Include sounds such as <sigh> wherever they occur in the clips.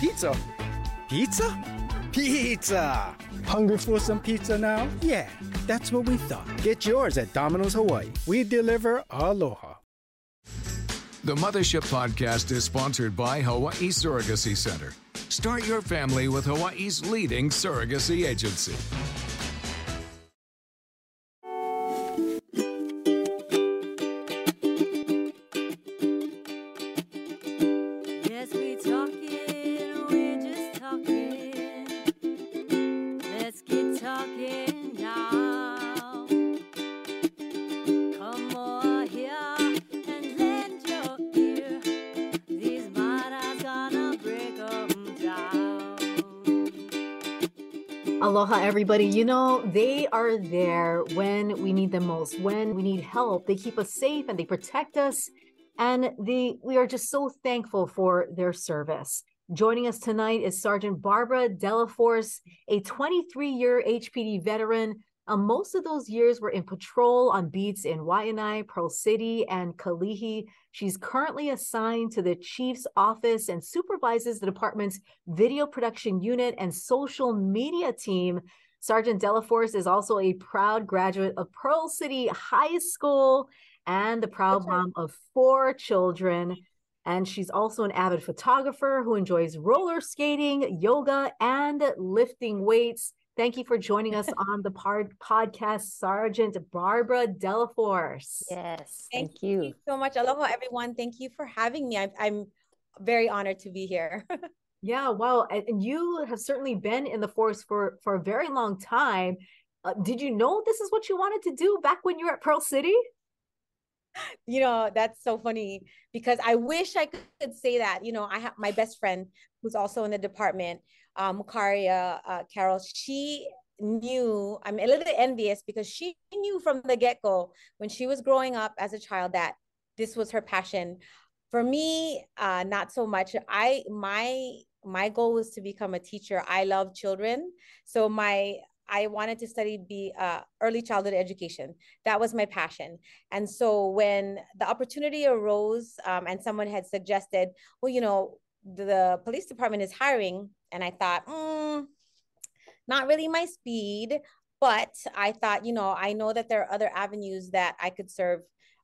Pizza. Pizza? Pizza! Hungry for some pizza now? Yeah, that's what we thought. Get yours at Domino's Hawaii. We deliver aloha. The Muthaship Podcast is sponsored by Hawaii Surrogacy Center. Start your family with Hawaii's leading surrogacy agency. Aloha, everybody. You know, they are there when we need them most, when we need help. They keep us safe and they protect us. And they, we are just so thankful for their service. Joining us tonight is Sergeant Barbara Delaforce, a 23 year HPD veteran. Uh, most of those years were in patrol on beats in Waianae, Pearl City, and Kalihi. She's currently assigned to the chief's office and supervises the department's video production unit and social media team. Sergeant Delaforce is also a proud graduate of Pearl City High School and the proud mom of four children. And she's also an avid photographer who enjoys roller skating, yoga, and lifting weights. Thank you for joining us <laughs> on the pod- podcast, Sergeant Barbara Delaforce. Yes, Thank thank you. you so much. Aloha, everyone. Thank you for having me. I'm, I'm very honored to be here. <laughs> Yeah, wow. And, and you have certainly been in the force for, for a very long time. Uh, did you know this is what you wanted to do back when you were at Pearl City? you know, that's so funny because I wish I could say that. You know, I have my best friend who's also in the department, um, Karia uh, Carol. She knew, I'm a little bit envious because she knew from the get go when she was growing up as a child that this was her passion. For me, uh, not so much. I my my goal was to become a teacher. I love children, so my I wanted to study be uh, early childhood education. That was my passion. And so when the opportunity arose, um, and someone had suggested, well, you know, the, police department is hiring, and I thought, mm, not really my speed. But I thought, you know, I know that there are other avenues that I could serve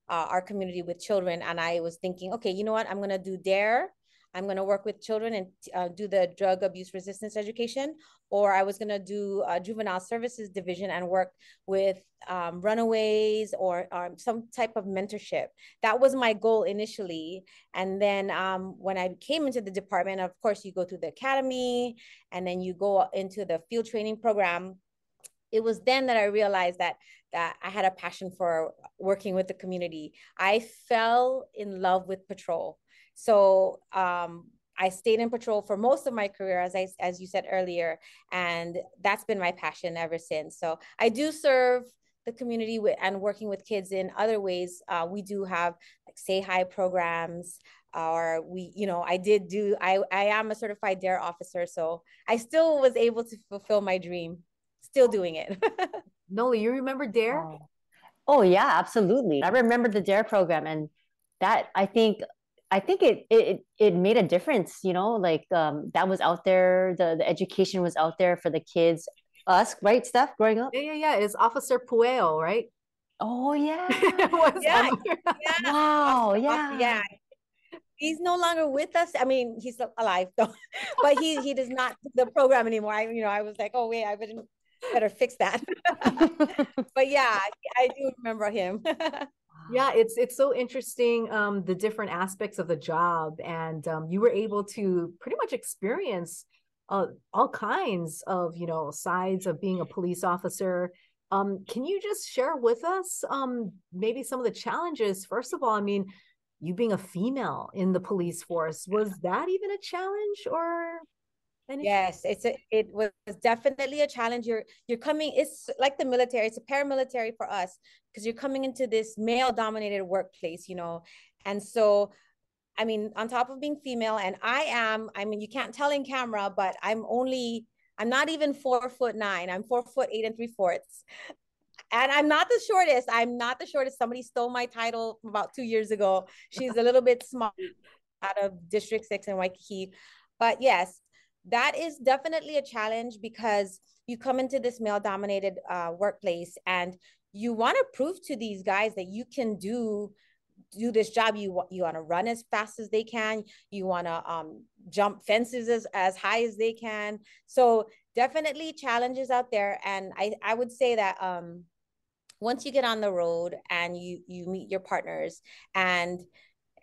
uh, our community with children. And I was thinking, okay, you know what? I'm going to do DARE. I'm going to work with children and uh, do the drug abuse resistance education, or I was going to do a juvenile services division and work with um, runaways or um, some type of mentorship. That was my goal initially. And then um, when I came into the department, of course, you go through the academy and then you go into the field training program it was then that I realized that that I had a passion for working with the community. I fell in love with patrol. So um, I stayed in patrol for most of my career, as I as you said earlier, and that's been my passion ever since. So I do serve the community with, and working with kids in other ways. Uh, we do have like say hi programs, or we, you know, I did do. I I am a certified DARE officer, so I still was able to fulfill my dream. Still doing it. <laughs> Noli, you remember Dare? Oh. oh yeah, absolutely. I remember the DARE program, and that I think I think it it it made a difference. You know, like um, that was out there. The the education was out there for the kids. Us, right, Steph, growing up. Yeah, yeah, yeah. It's Officer Pueo, right? Oh yeah. <laughs> Was yeah, on yeah. <laughs> Wow. Yeah. yeah. He's no longer with us. I mean, he's alive though, <laughs> but he he does not the program anymore. I you know I was like, oh wait, I better better fix that. but yeah, I do remember him. Yeah it's it's so interesting um the different aspects of the job and um you were able to pretty much experience uh all kinds of you know sides of being a police officer. Um can you just share with us um maybe some of the challenges? First of all i mean you being a female in the police force was that even a challenge or Yes, it's a, it was definitely a challenge. You're you're coming. It's like the military. It's a paramilitary for us because you're coming into this male-dominated workplace, you know, and so. I mean, on top of being female, and I am, I mean, you can't tell in camera, but I'm only, I'm not even four foot nine. I'm four foot eight and three fourths. And I'm not the shortest. I'm not the shortest. Somebody stole my title about two years ago. She's a little bit small <laughs> out of District 6 in Waikiki. But yes, that is definitely a challenge because you come into this male dominated uh, workplace and you want to prove to these guys that you can do do this job. You you want to run as fast as they can. You want to um, jump fences as, as high as they can. So definitely challenges out there and i i would say that um once you get on the road and you you meet your partners and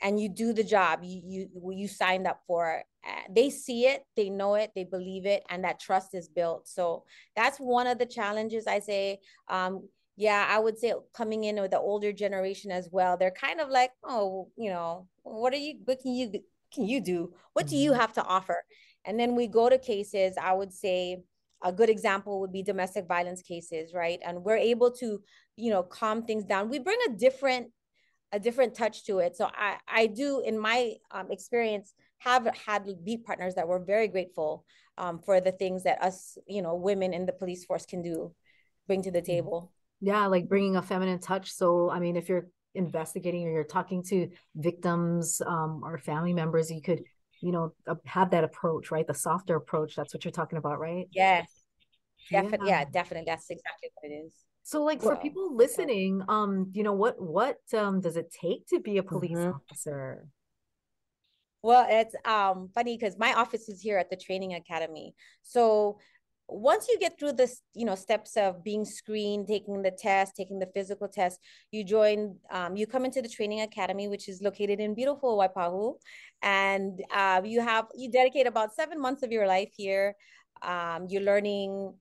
and you do the job you you you signed up for they see it they know it they believe it and that trust is built. So that's one of the challenges i say. Um yeah i would say coming in with the older generation as well they're kind of like oh you know what are you what can you can you do? What do you mm-hmm. have to offer? And then we go to cases i would say a good example would be domestic violence cases right? And we're able to you know calm things down. We bring a different a different touch to it. So i i do in my um, experience have had beat partners that were very grateful um, for the things that us you know women in the police force can do bring to the mm-hmm. table. Yeah like bringing a feminine touch. So i mean if you're investigating or you're talking to victims um, or family members you could you know uh, have that approach right? The softer approach that's what you're talking about right? Yes. Definitely yeah, yeah definitely. That's exactly what it is so like for people listening um you know what what um does it take to be a police mm-hmm. officer? Well it's um funny because my office is here at the training academy. So once you get through this you know steps of being screened taking the test taking the physical test you join um, you come into the training academy which is located in beautiful waipahu and uh, you have you dedicate about seven months of your life here um, you're learning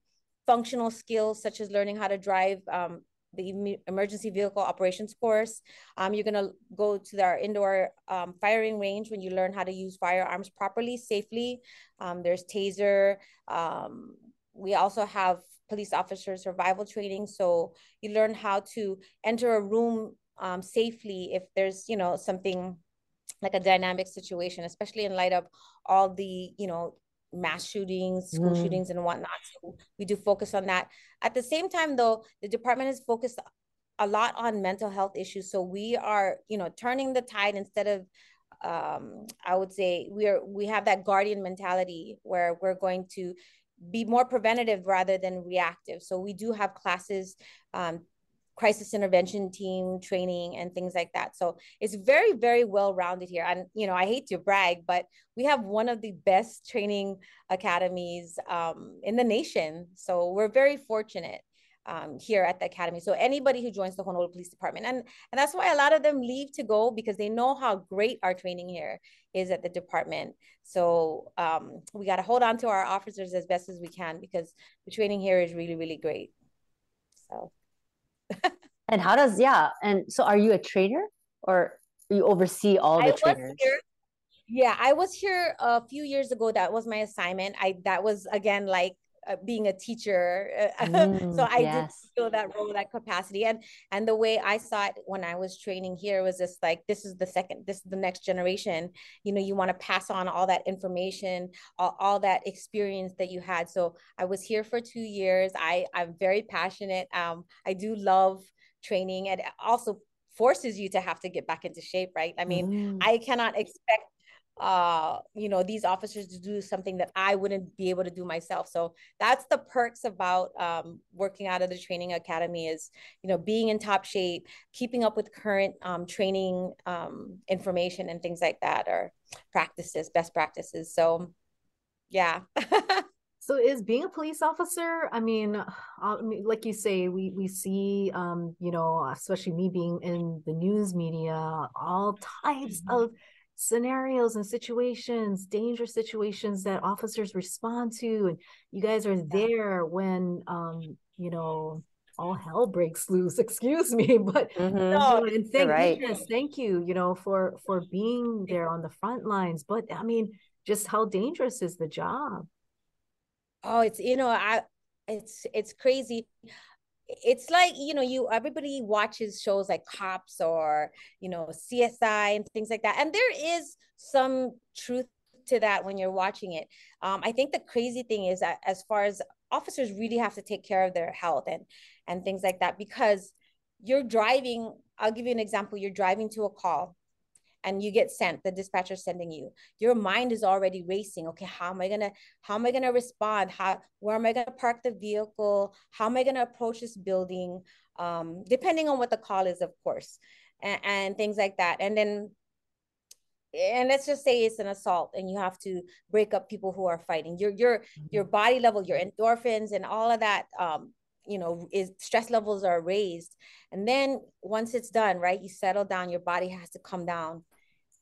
functional skills such as learning how to drive um, the emergency vehicle operations course. Um, you're gonna go to our indoor um, firing range when you learn how to use firearms properly, safely. Um, there's taser. Um, we also have police officer survival training. So you learn how to enter a room um, safely if there's, you know, something like a dynamic situation, especially in light of all the, you know, mass shootings, school mm. shootings, and whatnot. So we do focus on that. At the same time, though, the department is focused a lot on mental health issues. So we are, you know, turning the tide instead of um, I would say we're we have that guardian mentality where we're going to be more preventative rather than reactive. So we do have classes um, crisis intervention team training and things like that. So it's very, very well rounded here. And, you know, I hate to brag, but we have one of the best training academies um, in the nation. So we're very fortunate um, here at the academy. So anybody who joins the Honolulu Police Department, and and that's why a lot of them leave to go because they know how great our training here is at the department. So um, we got to hold on to our officers as best as we can because the training here is really really great. So. And how does yeah? And so are you a trainer or you oversee all the I trainers? Here, yeah, I was here a few years ago. That was my assignment. I that was again like uh, being a teacher uh, <laughs> mm, so i yes. did feel that role that capacity and and the way i saw it when i was training here was just like this is the second this is the next generation you know you want to pass on all that information all, all that experience that you had so i was here for two years i i'm very passionate um i do love training and also forces you to have to get back into shape right i mean mm. i cannot expect uh you know these officers to do something that i wouldn't be able to do myself. So that's the perks about um, working out of the training academy is you know being in top shape keeping up with current um, training um, information and things like that or practices best practices. So yeah. <laughs> So is being a police officer i mean, uh, I mean like you say we we see um you know especially me being in the news media all types mm-hmm. of scenarios and situations, dangerous situations that officers respond to. And you guys are there when, um, you know, all hell breaks loose. <laughs> Excuse me, but mm-hmm. no, and thank right. goodness, thank you, you know, for for being there on the front lines. But I mean, just how dangerous is the job? Oh, it's you know, I it's it's crazy it's like you know you everybody watches shows like cops or you know csi and things like that and there is some truth to that when you're watching it. Um, i think the crazy thing is that as far as officers really have to take care of their health and and things like that because you're driving i'll give you an example you're driving to a call and you get sent the dispatcher sending you. Your mind is already racing. Okay how am i going to how am i going to respond? How where am i going to park the vehicle? How am i going to approach this building? Um, depending on what the call is of course and, and things like that. And then and let's just say it's an assault and you have to break up people who are fighting. Your your mm-hmm. your body level your endorphins and all of that um you know is stress levels are raised and then once it's done right you settle down your body has to come down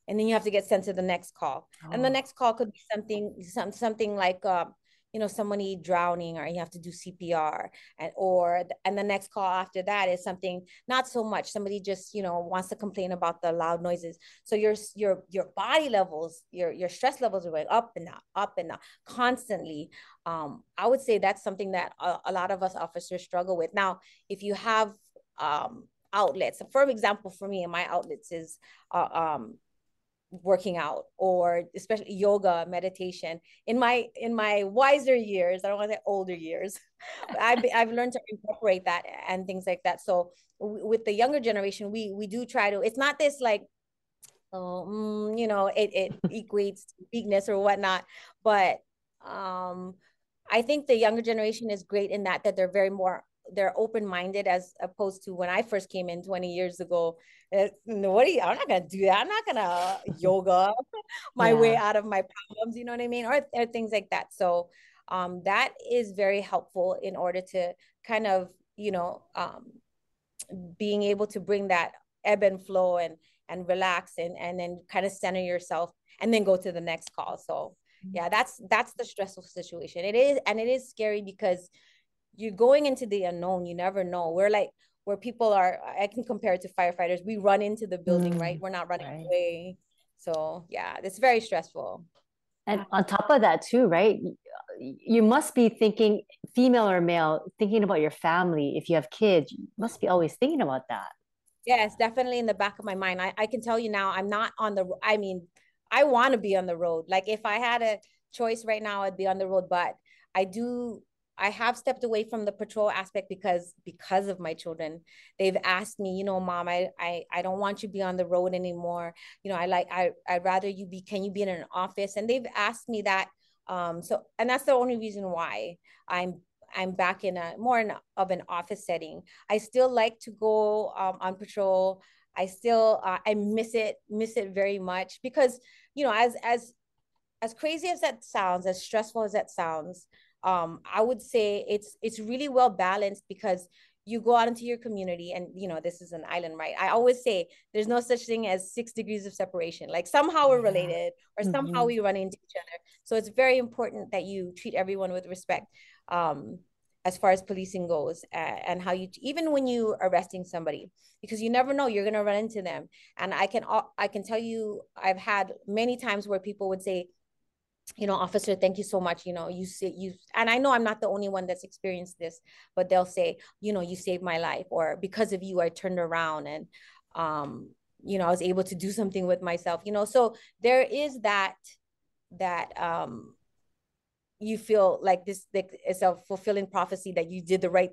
and then you have to get sent to the next call oh. and the oh. next call could be something some, something like uh, you know somebody drowning or you have to do cpr and or and the next call after that is something not so much. Somebody just you know wants to complain about the loud noises. So your your your body levels your your stress levels are going up and down up and up constantly. Um i would say that's something that a, a lot of us officers struggle with. Now if you have um outlets for example for me and my outlets is uh, um working out or especially yoga meditation. In my in my wiser years i don't want to say older years <laughs> I've, I've learned to incorporate that and things like that. So w- with the younger generation we we do try to it's not this like oh mm, you know it, it <laughs> equates weakness or whatnot but um i think the younger generation is great in that that they're very more they're open minded as opposed to when I first came in 20 years ago. It, what are you, I'm not gonna do that. I'm not gonna <laughs> yoga my yeah. way out of my problems. You know what I mean, or, or things like that. So um, that is very helpful in order to kind of you know um, being able to bring that ebb and flow and and relax and and then kind of center yourself and then go to the next call. So mm-hmm. yeah, that's that's the stressful situation. It is and it is scary because you're going into the unknown you never know. We're like where people are i can compare it to firefighters. We run into the building mm, right we're not running right. away. So yeah it's very stressful. And on top of that too right you must be thinking female or male thinking about your family. If you have kids you must be always thinking about that. Yes definitely in the back of my mind. I, I can tell you now i'm not on the i mean i want to be on the road. Like if i had a choice right now i'd be on the road. But i do I have stepped away from the patrol aspect because because of my children. They've asked me, you know, mom, I I, I don't want you to be on the road anymore. You know, I like I I'd rather you be can you be in an office? And they've asked me that. Um so and that's the only reason why I'm I'm back in a more in, of an office setting. I still like to go um, on patrol. I still uh, I miss it miss it very much because you know as as as crazy as that sounds, as stressful as that sounds, um, I would say it's it's really well balanced because you go out into your community and you know this is an island right? I always say there's no such thing as six degrees of separation. Like somehow we're related or mm-hmm. somehow we run into each other. So it's very important that you treat everyone with respect um, as far as policing goes uh, and how you even when you arresting somebody because you never know you're going to run into them. And i can i can tell you i've had many times where people would say you know officer thank you so much you know you say you and i know i'm not the only one that's experienced this but they'll say you know you saved my life or because of you i turned around and um you know i was able to do something with myself you know? So there is that that um you feel like this like it's a fulfilling prophecy that you did the right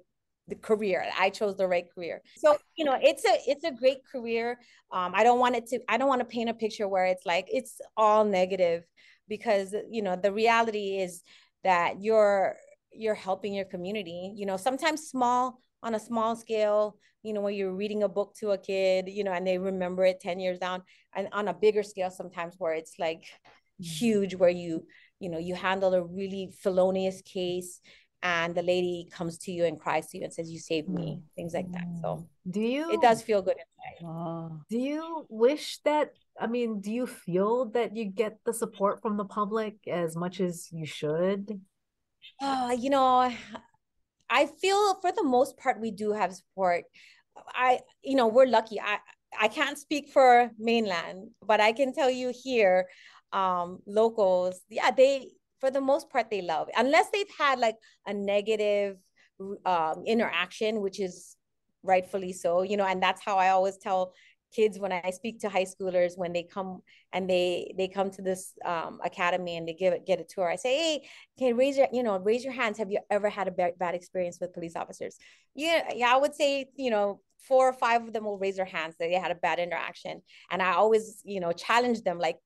the career i chose the right career. So you know it's a it's a great career. Um i don't want it to i don't want to paint a picture where it's like it's all negative because you know the reality is that you're you're helping your community you know sometimes small on a small scale you know when you're reading a book to a kid you know and they remember it 10 years down and on a bigger scale sometimes where it's like mm-hmm. huge where you you know you handle a really felonious case and the lady comes to you and cries to you and says you saved me mm. things like that so do you it does feel good inside oh. do you wish that I mean, do you feel that you get the support from the public as much as you should? Uh, you know, I feel for the most part we do have support. I, you know, we're lucky. I I can't speak for mainland, but I can tell you here, um, locals, yeah, they for the most part they love, unless they've had like a negative um, interaction, which is rightfully so, you know, and that's how I always tell kids when i speak to high schoolers when they come and they they come to this um, academy and they give it get a tour i say hey can raise your you know raise your hands. Have you ever had a bad, bad experience with police officers? Yeah yeah i would say you know four or five of them will raise their hands that they had a bad interaction. And I always, you know, challenge them like,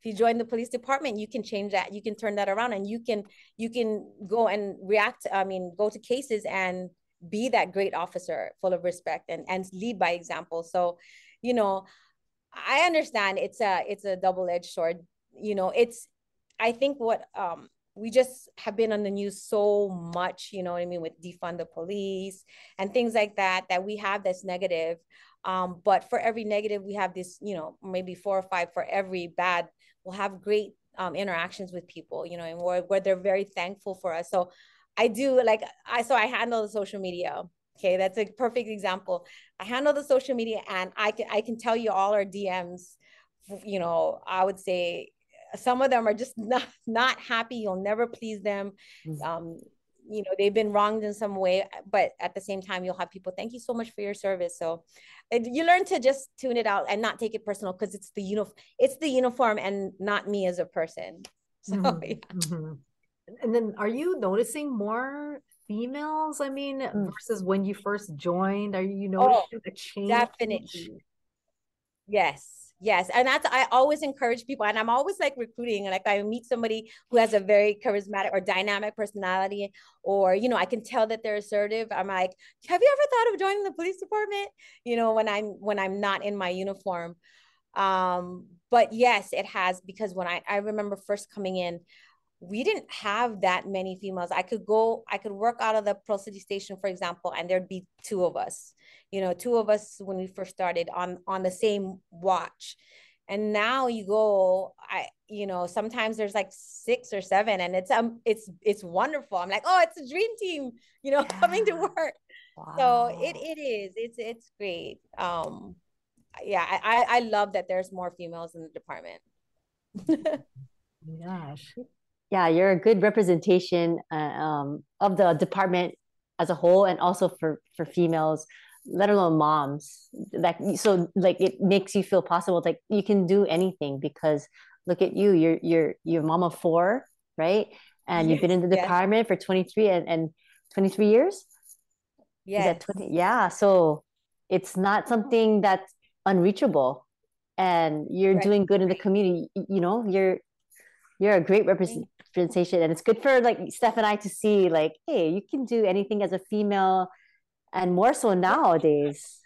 if you join the police department, you can change that. You can turn that around and you can you can go and react. I mean, go to cases and be that great officer full of respect and, and lead by example. So, you know, I understand it's a it's a double-edged sword. You know, it's I think what um we just have been on the news so much, you know what I mean, with defund the police and things like that, that we have this negative. Um, but for every negative, we have this, you know, maybe four or five for every bad. We'll have great um, interactions with people, you know, and where, where they're very thankful for us. So I do like I so I handle the social media. Okay, that's a perfect example. I handle the social media, and I can I can tell you all our DMs. You know, I would say some of them are just <laughs> not not happy. You'll never please them. Mm-hmm. Um, you know they've been wronged in some way but at the same time you'll have people thank you so much for your service so you learn to just tune it out and not take it personal because it's the uniform it's the uniform and not me as a person <laughs> so mm-hmm. yeah. mm-hmm. and then are you noticing more females i mean mm. versus when you first joined are you noticing oh, a change definitely yes Yes. And that's, I always encourage people, and I'm always like recruiting. Like, I meet somebody who has a very charismatic or dynamic personality, or, you know, I can tell that they're assertive. I'm like, have you ever thought of joining the police department? You know, when I'm, when I'm not in my uniform. Um, but yes, it has, because when I, I remember first coming in, we didn't have that many females. I could go, I could work out of the Pearl City Station, for example, and there'd be two of us you know two of us when we first started on on the same watch. And now you go i you know sometimes there's like six or seven and it's um it's it's wonderful. I'm like oh it's a dream team <laughs> you know yeah. coming to work. Wow. so it it is. It's it's great. Um yeah i i love that there's more females in the department. <laughs> Gosh yeah you're a good representation uh, um, of the department as a whole and also for for females let alone moms. That so like it makes you feel possible like you can do anything because look at you you're you're you're mom of four right? And you've been in the department for 23 and, and 23 years? Yeah yeah so it's not something that's unreachable and you're right. doing good in the community you know you're you're a great representation and it's good for like steph and i to see like hey you can do anything as a female and more so nowadays.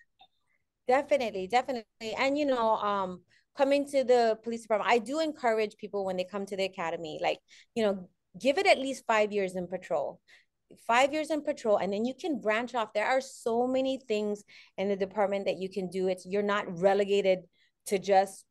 Definitely definitely. And you know um coming to the police department i do encourage people when they come to the academy like you know give it at least five years in patrol. Five years in patrol and then you can branch off. There are so many things in the department that you can do. It's you're not relegated to just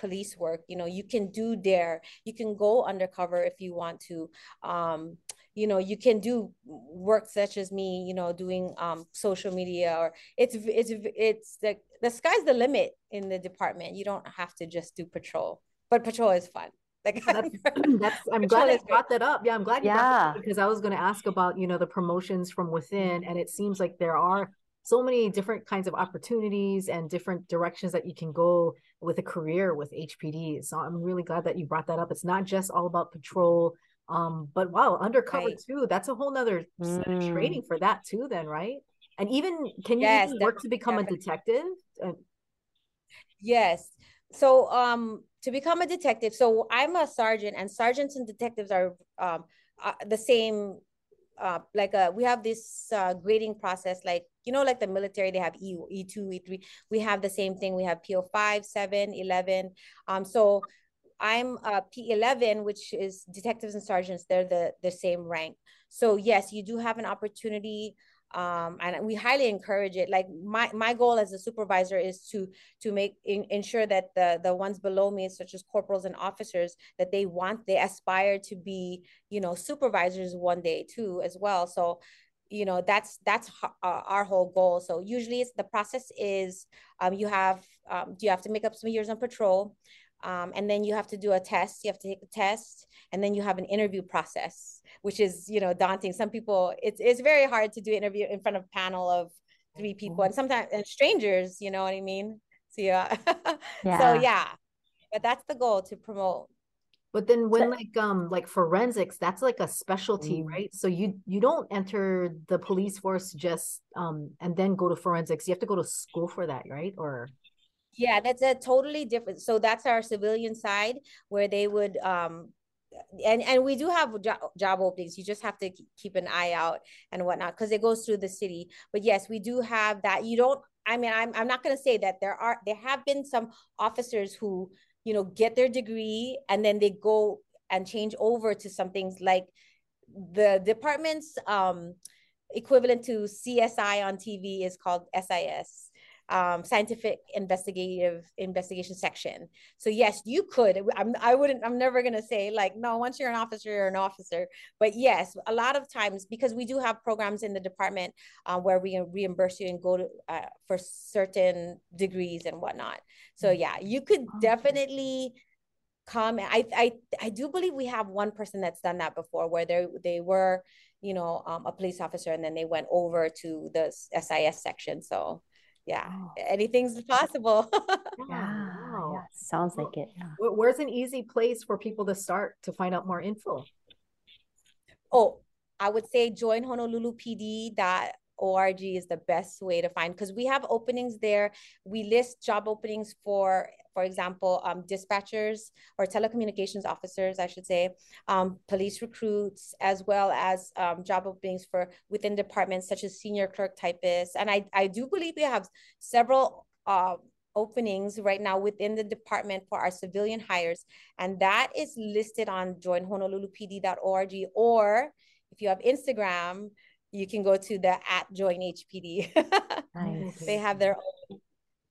police work you know you can do there you can go undercover if you want to. Um you know you can do work such as me you know doing um, social media or it's it's it's the the sky's the limit in the department. You don't have to just do patrol but patrol is fun. Like that's, <laughs> <clears throat> that's i'm glad you brought that up. Yeah i'm glad you yeah. because i was going to ask about you know the promotions from within and it seems like there are so many different kinds of opportunities and different directions that you can go with a career with hpd so i'm really glad that you brought that up it's not just all about patrol um, but wow, undercover right. too, that's a whole nother mm. of training for that too, then, right? And even can you yes, even work to become definitely. a detective? Uh, yes. So um to become a detective, so I'm a sergeant, and sergeants and detectives are um uh, the same uh, like uh, we have this uh, grading process like you know like the military they have e e2 e3 we have the same thing we have po 5 7 11 um so I'm a P11, which is detectives and sergeants. They're the, the same rank. So yes, you do have an opportunity um, and we highly encourage it. Like my, my goal as a supervisor is to to make in, ensure that the the ones below me, such as corporals and officers, that they want they aspire to be you know supervisors one day too as well. So you know that's that's uh, our whole goal. So usually it's the process is um, you have um, you have to make up some years on patrol. Um, and then you have to do a test you have to take a test and then you have an interview process which is you know daunting some people it's, it's very hard to do interview in front of a panel of three people and sometimes and strangers you know what i mean so yeah, <laughs> yeah. so yeah but that's the goal to promote But then when So- like um like forensics, that's like a specialty, Mm. right? So you you don't enter the police force just um and then go to forensics. You have to go to school for that, right? Or Yeah, that's a totally different. So that's our civilian side where they would um and and we do have job, job openings. You just have to keep an eye out and whatnot because it goes through the city. But yes, we do have that. You don't. I mean, I'm I'm not going to say that there are there have been some officers who you know get their degree and then they go and change over to some things like the department's um equivalent to CSI on TV is called SIS um, scientific investigative investigation section. So yes, you could. I'm, I wouldn't. I'm never gonna say like no. Once you're an officer, you're an officer. But yes, a lot of times because we do have programs in the department uh, where we reimburse you and go to uh, for certain degrees and whatnot. So yeah, you could Okay. definitely come. I I I do believe we have one person that's done that before, where they they were you know um, a police officer and then they went over to the SIS section. So yeah, Oh. anything's possible. <laughs> Yeah, wow. yeah, sounds like it. Yeah. Where's an easy place for people to start to find out more info? oh, I would say join honolulupd.org is the best way to find because we have openings there. We list job openings for, for example, um, dispatchers or telecommunications officers, I should say, um, police recruits, as well as um, job openings for within departments such as senior clerk typists. And I, I do believe we have several uh, openings right now within the department for our civilian hires. And that is listed on joinhonolulupd.org. Or if you have Instagram, you can go to the at join HPD. <laughs> Nice. they have their own.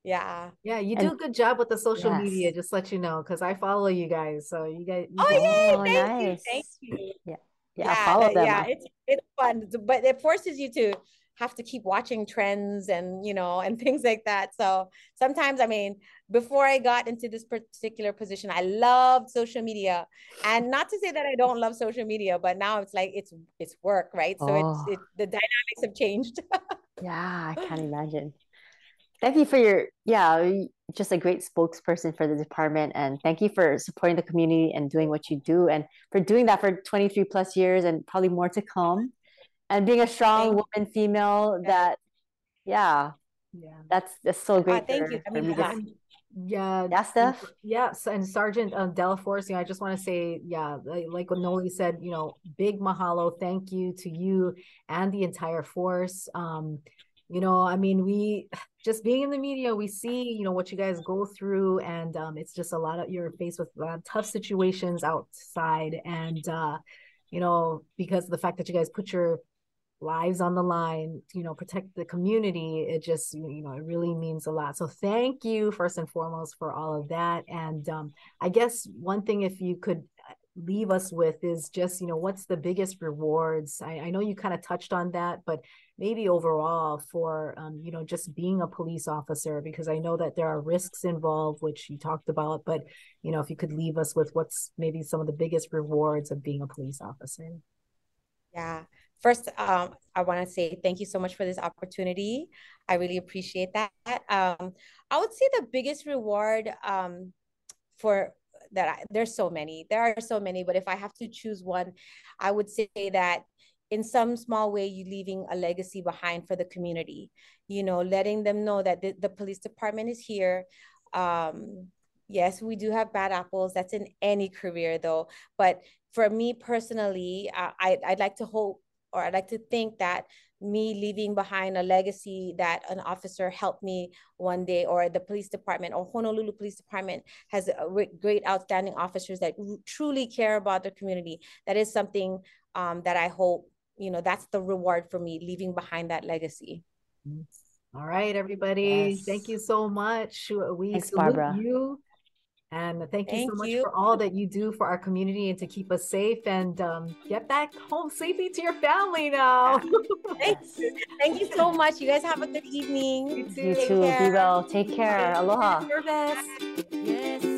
Yeah. Yeah, you do And- a good job with the social media, just let you know, because I follow you guys. So you guys, you Oh, guys- yay. Oh, thank you. Thank you. Yeah, I'll follow them. Yeah, it's it's fun, but it forces you to have to keep watching trends and you know and <laughs> things like that. So sometimes, I mean, before I got into this particular position, I loved social media, and not to say that I don't love social media, but now it's like it's it's work, right? So Oh. it's it, the dynamics have changed. <laughs> Yeah, I can't imagine. Thank you for your, yeah, just a great spokesperson for the department. And thank you for supporting the community and doing what you do and for doing that for 23 plus years and probably more to come. And being a strong Thank woman, female, that, yeah, yeah. that's that's so great. Uh, thank for- you. I mean, yeah. Yeah, Yeah, and- Steph? Yeah, so- and Sergeant uh, Delaforce, you know, I just want to say, yeah, like, like what Noli said, you know, big mahalo, thank you to you and the entire force. Um, you know, I mean, we just being in the media, we see, you know, what you guys go through, and um, it's just a lot of you're faced with a lot of tough situations outside, and uh, you know, because of the fact that you guys put your lives on the line, you know, protect the community. It just, you know, it really means a lot. So thank you first and foremost for all of that. And um, I guess one thing, if you could uh, leave us with is just, you know, what's the biggest rewards? I, I know you kind of touched on that, but maybe overall for, um, you know, just being a police officer, because I know that there are risks involved, which you talked about, but, you know, if you could leave us with what's maybe some of the biggest rewards of being a police officer. Yeah. First, um, I want to say thank you so much for this opportunity. I really appreciate that. Um, I would say the biggest reward um, for that, I, there's so many. There are so many, but if I have to choose one, I would say that in some small way, you leaving a legacy behind for the community. You know, letting them know that the, the police department is here. Um, yes, we do have bad apples. That's in any career, though. But for me personally, uh, I I'd like to hope or I'd like to think that me leaving behind a legacy that an officer helped me one day, or the police department or Honolulu Police Department has a great, outstanding officers that truly care about the community. That is something um, that I hope, you know, that's the reward for me leaving behind that legacy. All right, everybody. Yes. Thank you so much. We Thanks, salute Barbara. you. And thank you so much you. for all that you do for our community and to keep us safe and um, get back home safely to your family now. Thank you. <laughs> Thank you so much. You guys have a good evening. You You Take too. Be care. well. Take care. Aloha. Service. Yes, we gonna break